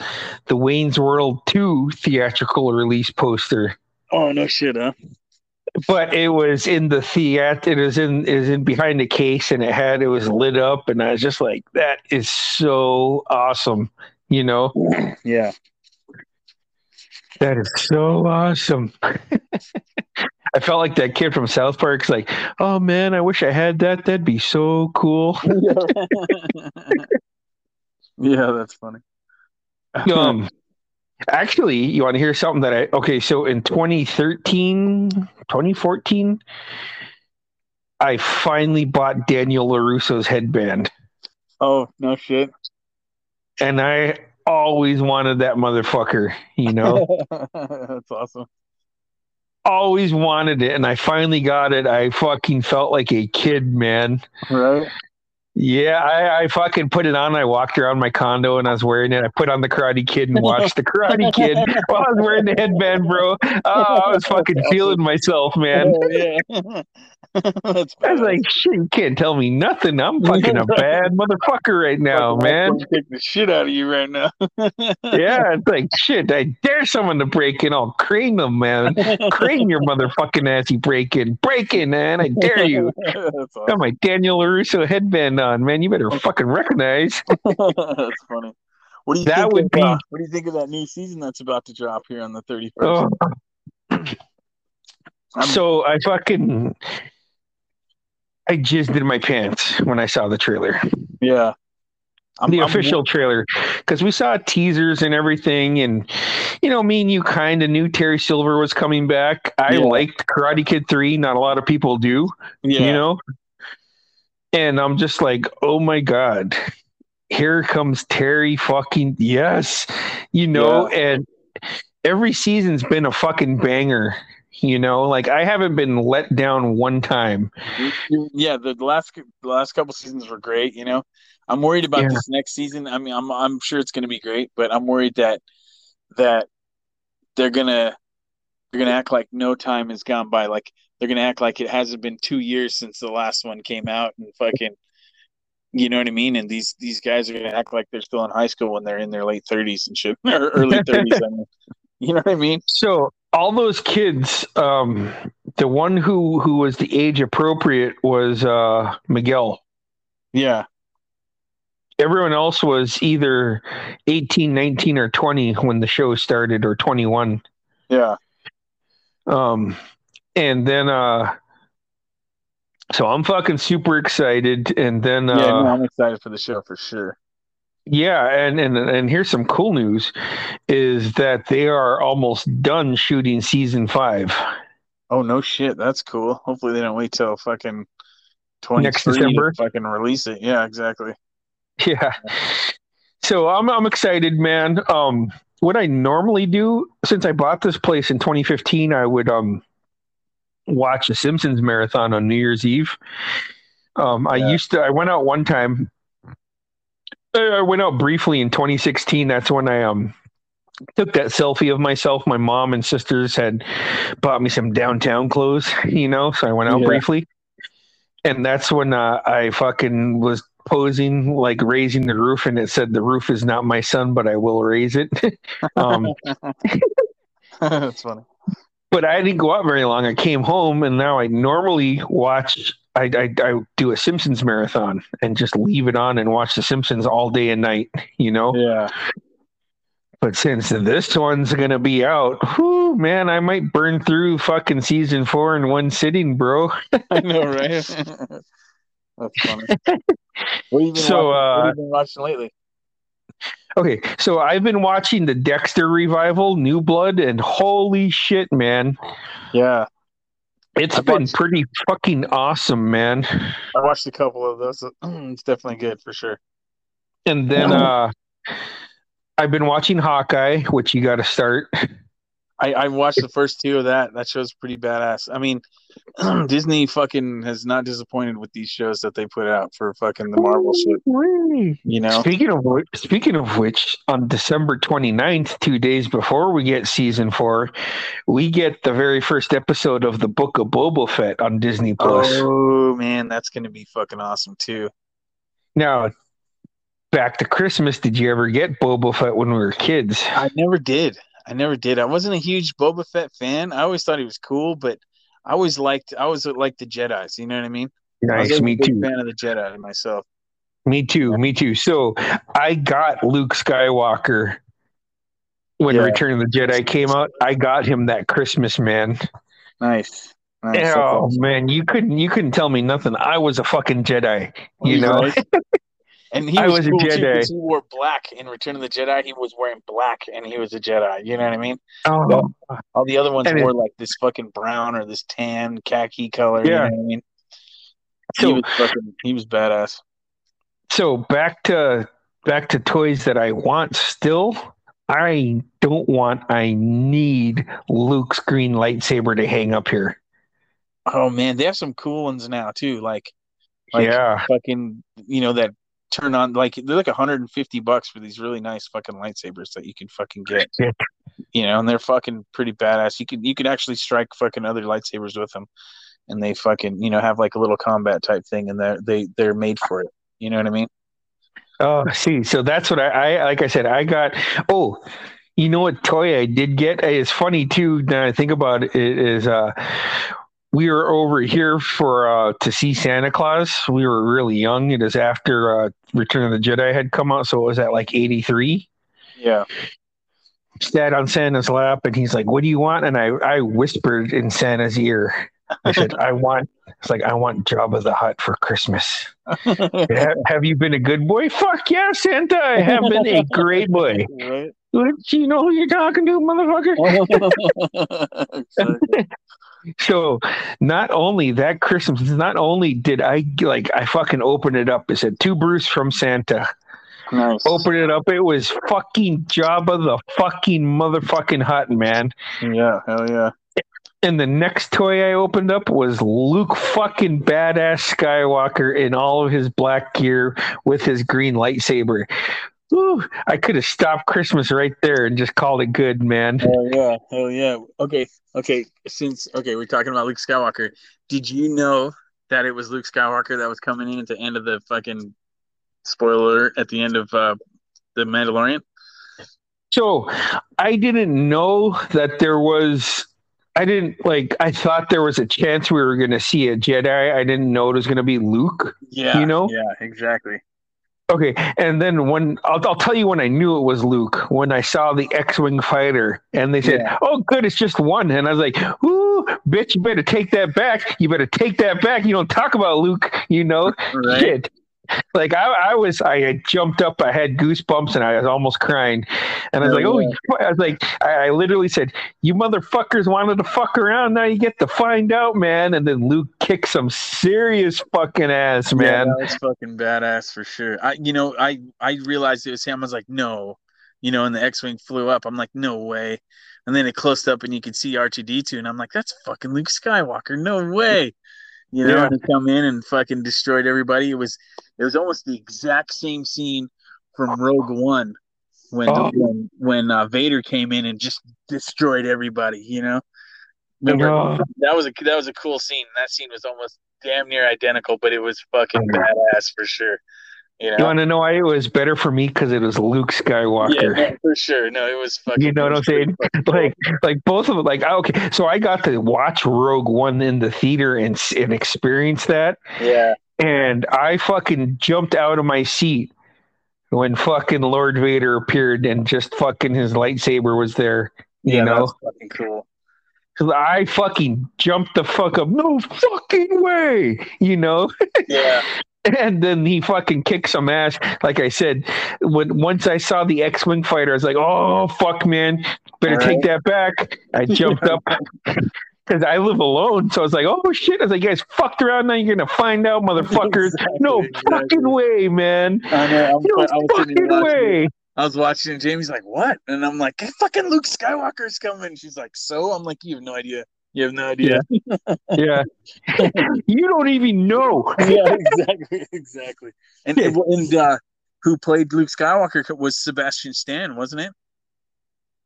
the Wayne's World Two theatrical release poster.
Oh no shit, huh?
But it was in the theater. It was in it was in behind the case, and it had it was lit up, and I was just like, "That is so awesome!" You know.
Yeah.
That is so awesome. I felt like that kid from South Park. Park's like, oh man, I wish I had that. That'd be so cool.
yeah, that's funny.
um, actually, you want to hear something that I, okay, so in 2013, 2014, I finally bought Daniel LaRusso's headband.
Oh no shit!
And I always wanted that motherfucker, you know?
That's awesome.
Always wanted it, and I finally got it. I fucking felt like a kid, man.
Right?
Yeah, I, I fucking put it on. I walked around my condo and I was wearing it. I put on the Karate Kid and watched the Karate Kid while I was wearing the headband, bro. Oh, I was fucking feeling myself, man.
Oh, yeah. That's
I was like, shit, you can't tell me nothing. I'm fucking a bad motherfucker right now, man.
I'm Kick the shit out of you right now.
Yeah, it's like shit. I dare someone to break in. I'll crane them, man. Crane your motherfucking ass, you break in. Break in, man. I dare you.
That's
Got my Daniel LaRusso headband on, man. You better fucking recognize.
That's funny. What do you
That
think
would
of,
be-
uh, what do you think of that new season that's about to drop here on the 31st?
Oh, so I fucking I jizzed in my pants when I saw the trailer,
yeah. I'm,
the
I'm-
official trailer, because we saw teasers and everything, and you know, me and you kind of knew Terry Silver was coming back. I
Yeah.
liked Karate Kid three. Not a lot of people do,
yeah.
you know. And I'm just like, oh my god, here comes Terry fucking yes, you know, and every season's been a fucking banger. You know, like I haven't been let down one time.
Yeah, the last the last couple seasons were great. You know, I'm worried about
Yeah.
this next season. I mean, I'm I'm sure it's going to be great, but I'm worried that that they're gonna they're gonna act like no time has gone by. Like they're gonna act like it hasn't been two years since the last one came out, and fucking, you know what I mean. And these these guys are gonna act like they're still in high school when they're in their late 30s and shit, or early 30s. I mean, you know what I mean?
So all those kids, um, the one who who was the age appropriate was uh, Miguel.
Yeah,
Everyone else was either 18, 19, or 20 when the show started, or 21.
yeah,
Um, and then, uh, so I'm fucking super excited. And then, uh,
yeah. No, I'm excited for the show for sure.
Yeah, and, and and here's some cool news is that they are almost done shooting season five.
Oh no shit, that's cool. Hopefully they don't wait till fucking
Next December?
fucking release it. Yeah, exactly.
Yeah. So I'm I'm excited, man. Um what I normally do since I bought this place in 2015, I would um watch the Simpsons marathon on New Year's Eve. Um I
Yeah.
used to I went out one time I went out briefly in 2016. That's when I um took that selfie of myself. My mom and sisters had bought me some downtown clothes, you know, so I went out
Yeah.
briefly. And that's when uh, I fucking was posing like raising the roof and it said the roof is not my son but I will raise it. um
that's funny.
but I didn't go out very long. I came home and now I normally watch I, I I do a Simpsons marathon and just leave it on and watch the Simpsons all day and night, you know.
Yeah.
But since this one's gonna be out, whoo, man, I might burn through fucking season four in one sitting, bro.
I know, right? that's funny. What have been
So,
watching? what
uh,
have you been watching lately?
Okay, so I've been watching the Dexter revival, New Blood, and holy shit, man,
Yeah.
It's
I've
been
watched-
pretty fucking awesome, man.
I watched a couple of those. It's definitely good for sure.
And then uh I've been watching Hawkeye, which you got to start.
I, I watched the first two of that. That show's pretty badass. I mean, Disney fucking has not disappointed with these shows that they put out for fucking the Marvel shit. You know?
Speaking of which, speaking of which, on December 29th, two days before we get season four, we get the very first episode of the Book of Boba Fett on Disney Plus.
Oh man, that's gonna be fucking awesome too.
Now, back to Christmas, did you ever get Boba Fett when we were kids?
I never did. I never did. I wasn't a huge Boba Fett fan. I always thought he was cool, but I always liked I always liked the Jedi's. You know what I mean? I was
Nice, me
a big
too.
Fan of the Jedi myself.
Me too, me too. So I got Luke Skywalker when
Yeah.
Return of the Jedi came out. I got him that Christmas, man.
Nice. nice.
Oh man, you couldn't you couldn't tell me nothing. I was a fucking Jedi, you know.
Right? And he
I
was,
was a
cool too he wore black in Return of the Jedi. He was wearing black, and he was a Jedi. You know what I mean?
Oh,
All the other ones
it-
wore like this fucking brown or this tan khaki color.
Yeah.
You know what I mean? he
So
was fucking, he was badass.
so back to back to toys that I want still. I don't want. I need Luke's green lightsaber to hang up here.
Oh man, they have some cool ones now too. Like, like
yeah,
fucking, you know that turn on like they're like 150 bucks for these really nice fucking lightsabers that you can fucking get.
Yeah.
You know, and they're fucking pretty badass. You can you can actually strike fucking other lightsabers with them, and they fucking you know have like a little combat type thing, and they're they they're made for it. You know what I mean?
Oh, see, so that's what I, I like. I said I got. Oh, you know what toy I did get? It's funny too. Now I think about it. Is uh, we were over here for uh to see Santa Claus. We were really young. It is after uh, Return of the Jedi had come out, so it was at like eighty three.
Yeah.
Sat on Santa's lap, and he's like, "What do you want?" And I I whispered in Santa's ear. I said, "I want." It's like I want Jabba the Hutt for Christmas. have, have you been a good boy? Fuck yeah, Santa! I have been a great boy.
right.
Do you know who you're talking to, motherfucker? So, not only that Christmas, not only did I like, I fucking opened it up. It said to Bruce from Santa.
nice.
Open it up. It was fucking Jabba the fucking motherfucking Hutt, man.
Yeah. Hell yeah.
And the next toy I opened up was Luke fucking badass Skywalker in all of his black gear with his green lightsaber. Ooh, I could have stopped Christmas right there and just called it good, man.
Hell yeah. Hell yeah. Okay. Okay. Since okay, we're talking about Luke Skywalker. Did you know that it was Luke Skywalker that was coming in at the end of the fucking spoiler at the end of uh the Mandalorian?
So I didn't know that there was. I didn't like. I thought there was a chance we were going to see a Jedi. I didn't know it was going to be Luke.
Yeah.
You know?
Yeah, exactly.
Okay, and then when I'll, I'll tell you when I knew it was Luke when I saw the X-wing fighter, and they said,
Yeah.
"Oh, good, it's just one," and I was like, "Ooh, bitch, you better take that back. You better take that back. You don't talk about Luke, you know."
Right.
Shit. Like I, I was, I had jumped up, I had goosebumps, and I was almost crying. And I was
Oh,
like, "Oh!"
yeah.
I was like, I, I literally said, "You motherfuckers wanted to fuck around. Now you get to find out, man." And then Luke kicked some serious fucking ass,
Yeah,
man.
that was fucking badass for sure. I you know, I I realized it was him. I was like, no. You know, and the X Wing flew up. I'm like, no way. And then it closed up and you could see R2D2 and I'm like, that's fucking Luke Skywalker. No way. You know,
Yeah.
and he come in and fucking destroyed everybody. It was it was almost the exact same scene from Rogue One when
Oh.
when, when uh, Vader came in and just destroyed everybody, you know? Remember
Oh.
that was a that was a cool scene. That scene was almost damn near identical, but it was fucking badass for sure. You
You
know,
want to know why it was better for me? Because it was Luke Skywalker.
no, for sure. No, it was fucking.
You know what I'm saying? Like, like both of them. Like, okay, so I got to watch Rogue One in the theater and and experience that,
yeah,
and I fucking jumped out of my seat when fucking Lord Vader appeared and just fucking his lightsaber was there. You
yeah,
know,
fucking cool.
'Cause I fucking jumped the fuck up. No fucking way. You know.
Yeah,
and then he fucking kicked some ass. Like I said, when once I saw the X-wing fighter, I was like, "Oh fuck, man, better
All
take that back." I jumped up because I live alone, so I was like, "Oh shit!" I was like, "You guys fucked around. Now you're gonna find out, motherfuckers."
Exactly,
no
exactly.
fucking way, man.
I know. I'm,
No
I was
fucking way.
I was watching, and Jamie's like, "What?" And I'm like, "Fucking Luke Skywalker's coming." She's like, "So?" I'm like, "You have no idea. You have no idea."
Yeah, you don't even know.
yeah, exactly, exactly. And and uh, who played Luke Skywalker was Sebastian Stan, wasn't it?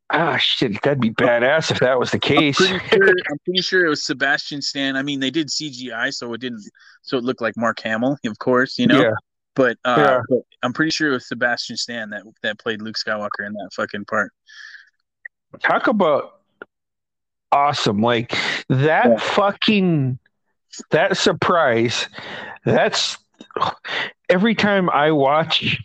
Ah shit, that'd be badass if that was the
I'm
case.
pretty sure. I'm pretty sure it was Sebastian Stan. I mean, they did CGI, so it didn't, so it looked like Mark Hamill, of course, you know.
Yeah.
But, uh,
Yeah.
but I'm pretty sure it was Sebastian Stan that that played Luke Skywalker in that fucking part.
talk about awesome like that
Yeah.
fucking that surprise that's every time i watch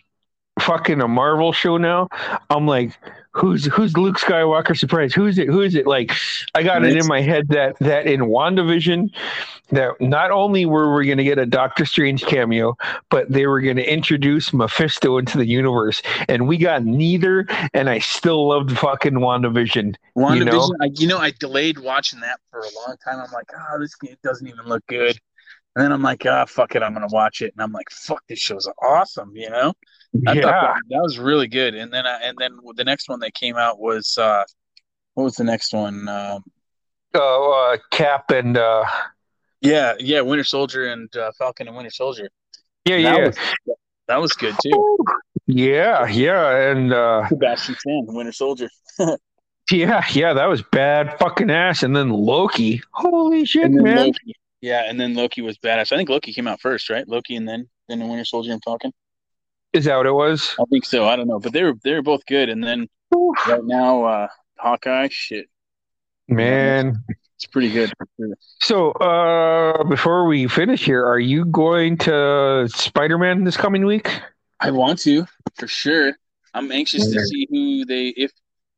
fucking a marvel show now i'm like who's who's luke skywalker surprise who's it who is it like i got it in my head that that in wandavision that not only were we going to get a doctor strange cameo but they were going to introduce mephisto into the universe and we got neither and i still loved fucking wandavision
WandaVision,
You know?
I, you know, I delayed watching that for a long time. I'm like, oh, this game doesn't even look good. And then I'm like, ah, fuck it, I'm gonna watch it. And I'm like, fuck, this show's awesome, you know. I
yeah.
thought that, that was really good. And then I, and then the next one that came out was uh, what was the next one? Um,
uh, uh, Cap and uh,
yeah, yeah, Winter Soldier and uh, Falcon and Winter Soldier.
yeah,
That
yeah,
was that was good too.
yeah, yeah, and uh,
Sebastian Stan, Winter Soldier.
yeah, yeah, that was bad fucking ass. And then Loki, holy shit, man!
Loki. Yeah, and then Loki was badass. I think Loki came out first, right? Loki and then then the Winter Soldier and Falcon.
Is that what it was?
I think so. I don't know, but they were they were both good. And then right now, uh, Hawkeye, shit,
Man,
it's pretty good.
so uh, before we finish here, are you going to Spider Man this coming week?
I want to for sure. I'm anxious to see who they if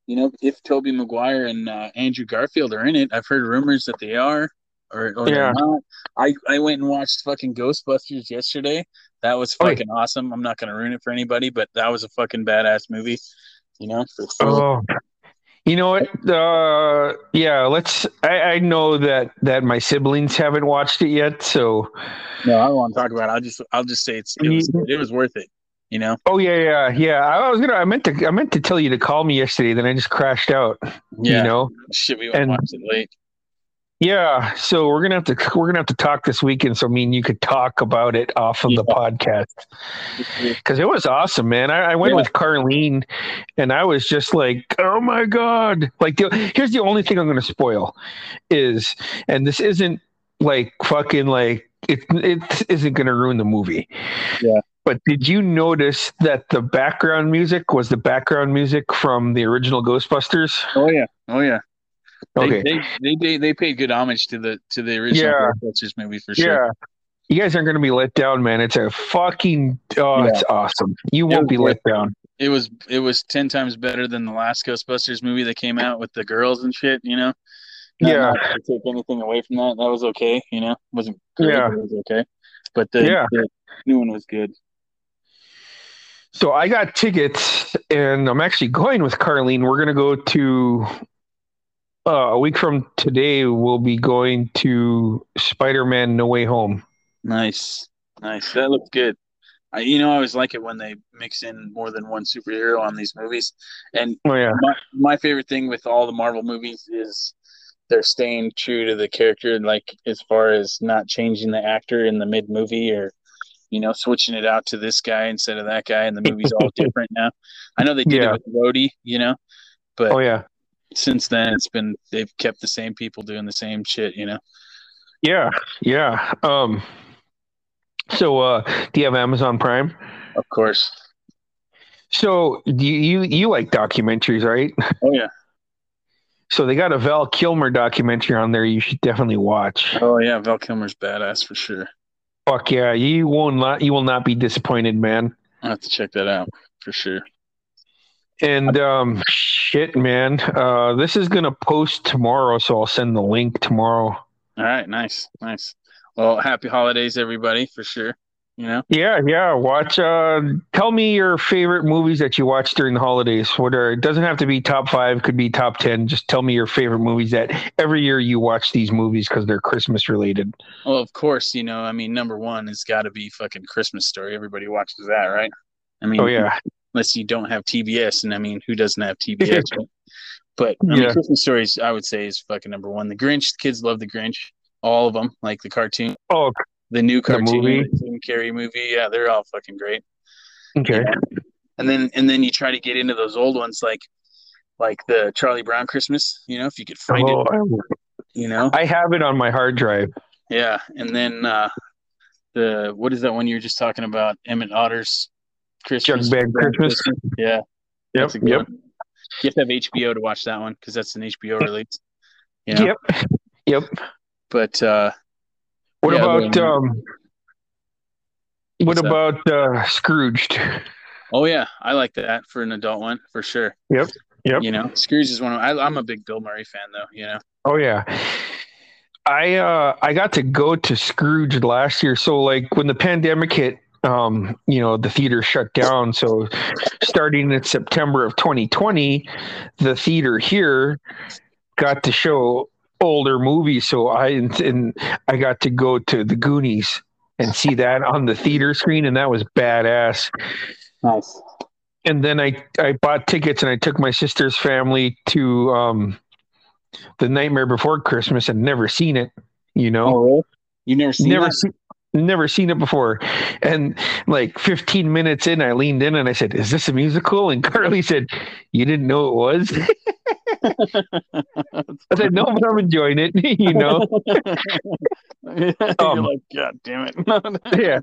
you know if Tobey Maguire and uh, Andrew Garfield are in it. I've heard rumors that they are or, or
Yeah.
not. I I went and watched fucking Ghostbusters yesterday. That was
Oh,
fucking awesome. I'm not gonna ruin it for anybody, but that was a fucking badass movie. You know.
Oh, you know what? Uh, yeah, let's. I, I know that that my siblings haven't watched it yet, so
no, I don't want to talk about. it. I'll just I'll just say it's it was it was worth it. You know.
Oh yeah, yeah, yeah. I was gonna. I meant to. I meant to tell you to call me yesterday. Then I just crashed out.
Yeah.
You know.
Shit, we went
And-
and watched it late.
Yeah. So we're gonna have to. We're gonna have to talk this weekend. So I mean, you could talk about it off of the podcast mm-hmm. because it was awesome, man. I, I went
Yeah.
with Carlene, and I was just like, oh my god! Like, the, here's the only thing I'm gonna spoil is, and this isn't like fucking like it. It isn't gonna ruin the movie.
Yeah.
But did you notice that the background music was the background music from the original Ghostbusters?
Oh yeah. Oh yeah. They,
Okay.
they, they they they paid good homage to the to the original
Yeah.
Ghostbusters movie for sure.
Yeah. You guys aren't going to be let down, man. It's a fucking oh,
Yeah.
it's awesome. You won't
was
be let down.
It was it was ten times better than the last Ghostbusters movie that came out with the girls and shit. You know. Not-
Yeah.
not to take anything away from that. That was okay. You know, it wasn't great,
Yeah.
but it was okay. But the,
Yeah.
the new one was good.
So I got tickets, and I'm actually going with Carlene. We're going to go to uh, a week from today. We'll be going to Spider-Man: No Way Home.
Nice, nice. That looked good. I, you know, I always like it when they mix in more than one superhero on these movies. And
Oh yeah,
my my favorite thing with all the Marvel movies is they're staying true to the character, like as far as not changing the actor in the mid movie or you know switching it out to this guy instead of that guy, and the movie's all different now. I know they did
Yeah.
it with Rhodey, you know, but
oh yeah,
since then it's been they've kept the same people doing the same shit, you know.
yeah, yeah. Um. So, uh, do you have Amazon Prime?
Of course.
So, do you you, you like documentaries, right?
Oh yeah.
So they got a Val Kilmer documentary on there. You should definitely watch.
Oh yeah. Val Kilmer's badass for sure.
Fuck yeah, you will not you will not be disappointed, man.
I'll have to check that out for sure.
And um, shit, man. Uh, this is gonna post tomorrow, so I'll send the link tomorrow.
All right, nice, nice. Well, happy holidays, everybody, for sure. You know,
Yeah, yeah. Watch. Uh, tell me your favorite movies that you watch during the holidays. What are? It doesn't have to be top five. Could be top ten. Just tell me your favorite movies that every year you watch these movies because they're Christmas related.
well, of course, you know. I mean, number one has got to be fucking Christmas Story. Everybody watches that, right? I mean,
Oh yeah,
unless you don't have TBS, and I mean, who doesn't have TBS? But I mean,
Yeah.
Christmas Stories, I would say, is fucking number one. The Grinch, the kids love the Grinch, all of them, like the cartoon,
Oh,
the new cartoon,
movie?
the Jim Carrey movie. Yeah, they're all fucking great.
okay.
and then and then you try to get into those old ones like like the Charlie Brown Christmas, you know, if you could find
Oh,
it, you know.
I have it on my hard drive.
Yeah, and then uh the what is that one you were just talking about? Emmet Otter's Christmas.
Jug Bag Christmas.
Yeah,
Yep. Yep.
one. You have to have HBO to watch that one because that's an HBO release. You know?
Yep. Yep.
But uh
What
Yeah,
about
the-
um? What about uh, Scrooged?
oh yeah, I like that for an adult one for sure.
Yep. Yep.
You know, Scrooge is one of I, I'm a big Bill Murray fan though. You know.
Oh yeah. I uh I got to go to Scrooge last year. So like when the pandemic hit, um, you know, the theater shut down. So starting in September of 2020, the theater here got to show older movies. so I and I got to go to the Goonies and see that on the theater screen, and that was badass.
Nice.
And then I I bought tickets and I took my sister's family to um, the Nightmare Before Christmas and never seen it. You know,
Oh, really? You never seen
never
that?
seen never seen it before. And like 15 minutes in i leaned in and i said is this a musical? And carly said you didn't know it was. I said no but i'm enjoying it you know?
You're
Um,
like, God damn it.
yeah.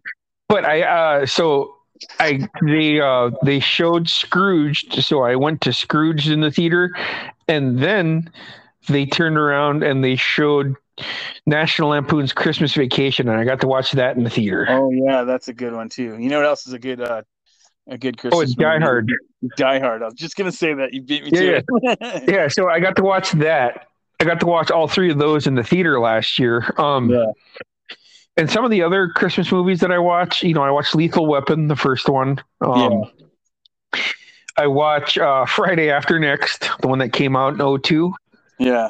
But i uh so i they uh they showed scrooged so i went to scrooge in the theater and then they turned around and they showed national lampoon's christmas vacation and i got to watch that in the theater
oh yeah, that's a good one too. You know what else is a good uh a good Christmas
oh it's die
movie?
hard
Die Hard. I was just gonna say that. You beat me
Yeah,
to it.
yeah so i got to watch that i got to watch all three of those in the theater last year um
Yeah.
and some of the other christmas movies that i watch you know i watched lethal weapon the first one um i watch uh friday after next the one that came out in 02
yeah.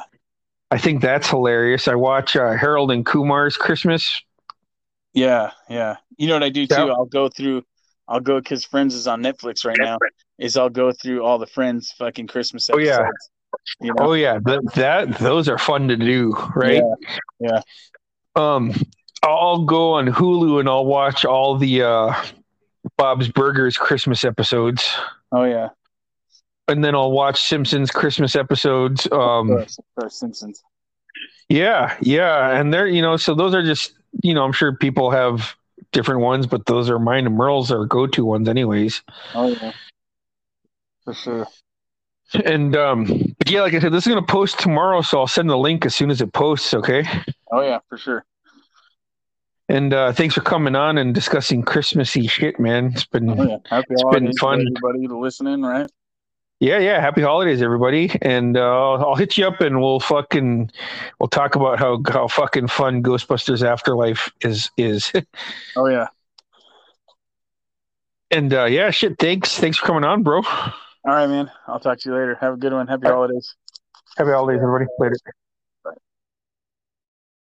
I think that's hilarious i watch uh, harold and kumar's christmas
Yeah, yeah. You know what I do too?
Yeah.
I'll go through. I'll go because Friends is on Netflix right now. Is I'll go through all the Friends fucking Christmas Episodes, Oh,
yeah.
You know?
oh yeah that, that those are fun to do right
Yeah,
um i'll go on hulu and i'll watch all the uh bob's burgers christmas episodes
Oh yeah.
And then I'll watch Simpsons Christmas episodes. Um,
of course, Simpsons.
yeah, yeah, and they're you know, so those are just you know, I'm sure people have different ones, but those are mine and Merle's are go-to ones, anyways.
Oh yeah. For sure.
And um, but yeah, like I said, this is gonna post tomorrow, so I'll send the link as soon as it posts. Okay.
Oh yeah, for sure.
And uh, thanks for coming on and discussing Christmassy shit, man. It's been
Oh yeah. Happy
It's been fun.
everybody listening, right?
Yeah, yeah. Happy holidays, everybody. And uh, I'll hit you up and we'll fucking we'll talk about how how fucking fun Ghostbusters Afterlife is is.
Oh yeah.
and uh, yeah, shit. Thanks, thanks for coming on, bro.
All right, man. I'll talk to you later. Have a good one. Happy holidays.
Happy holidays, everybody. Later.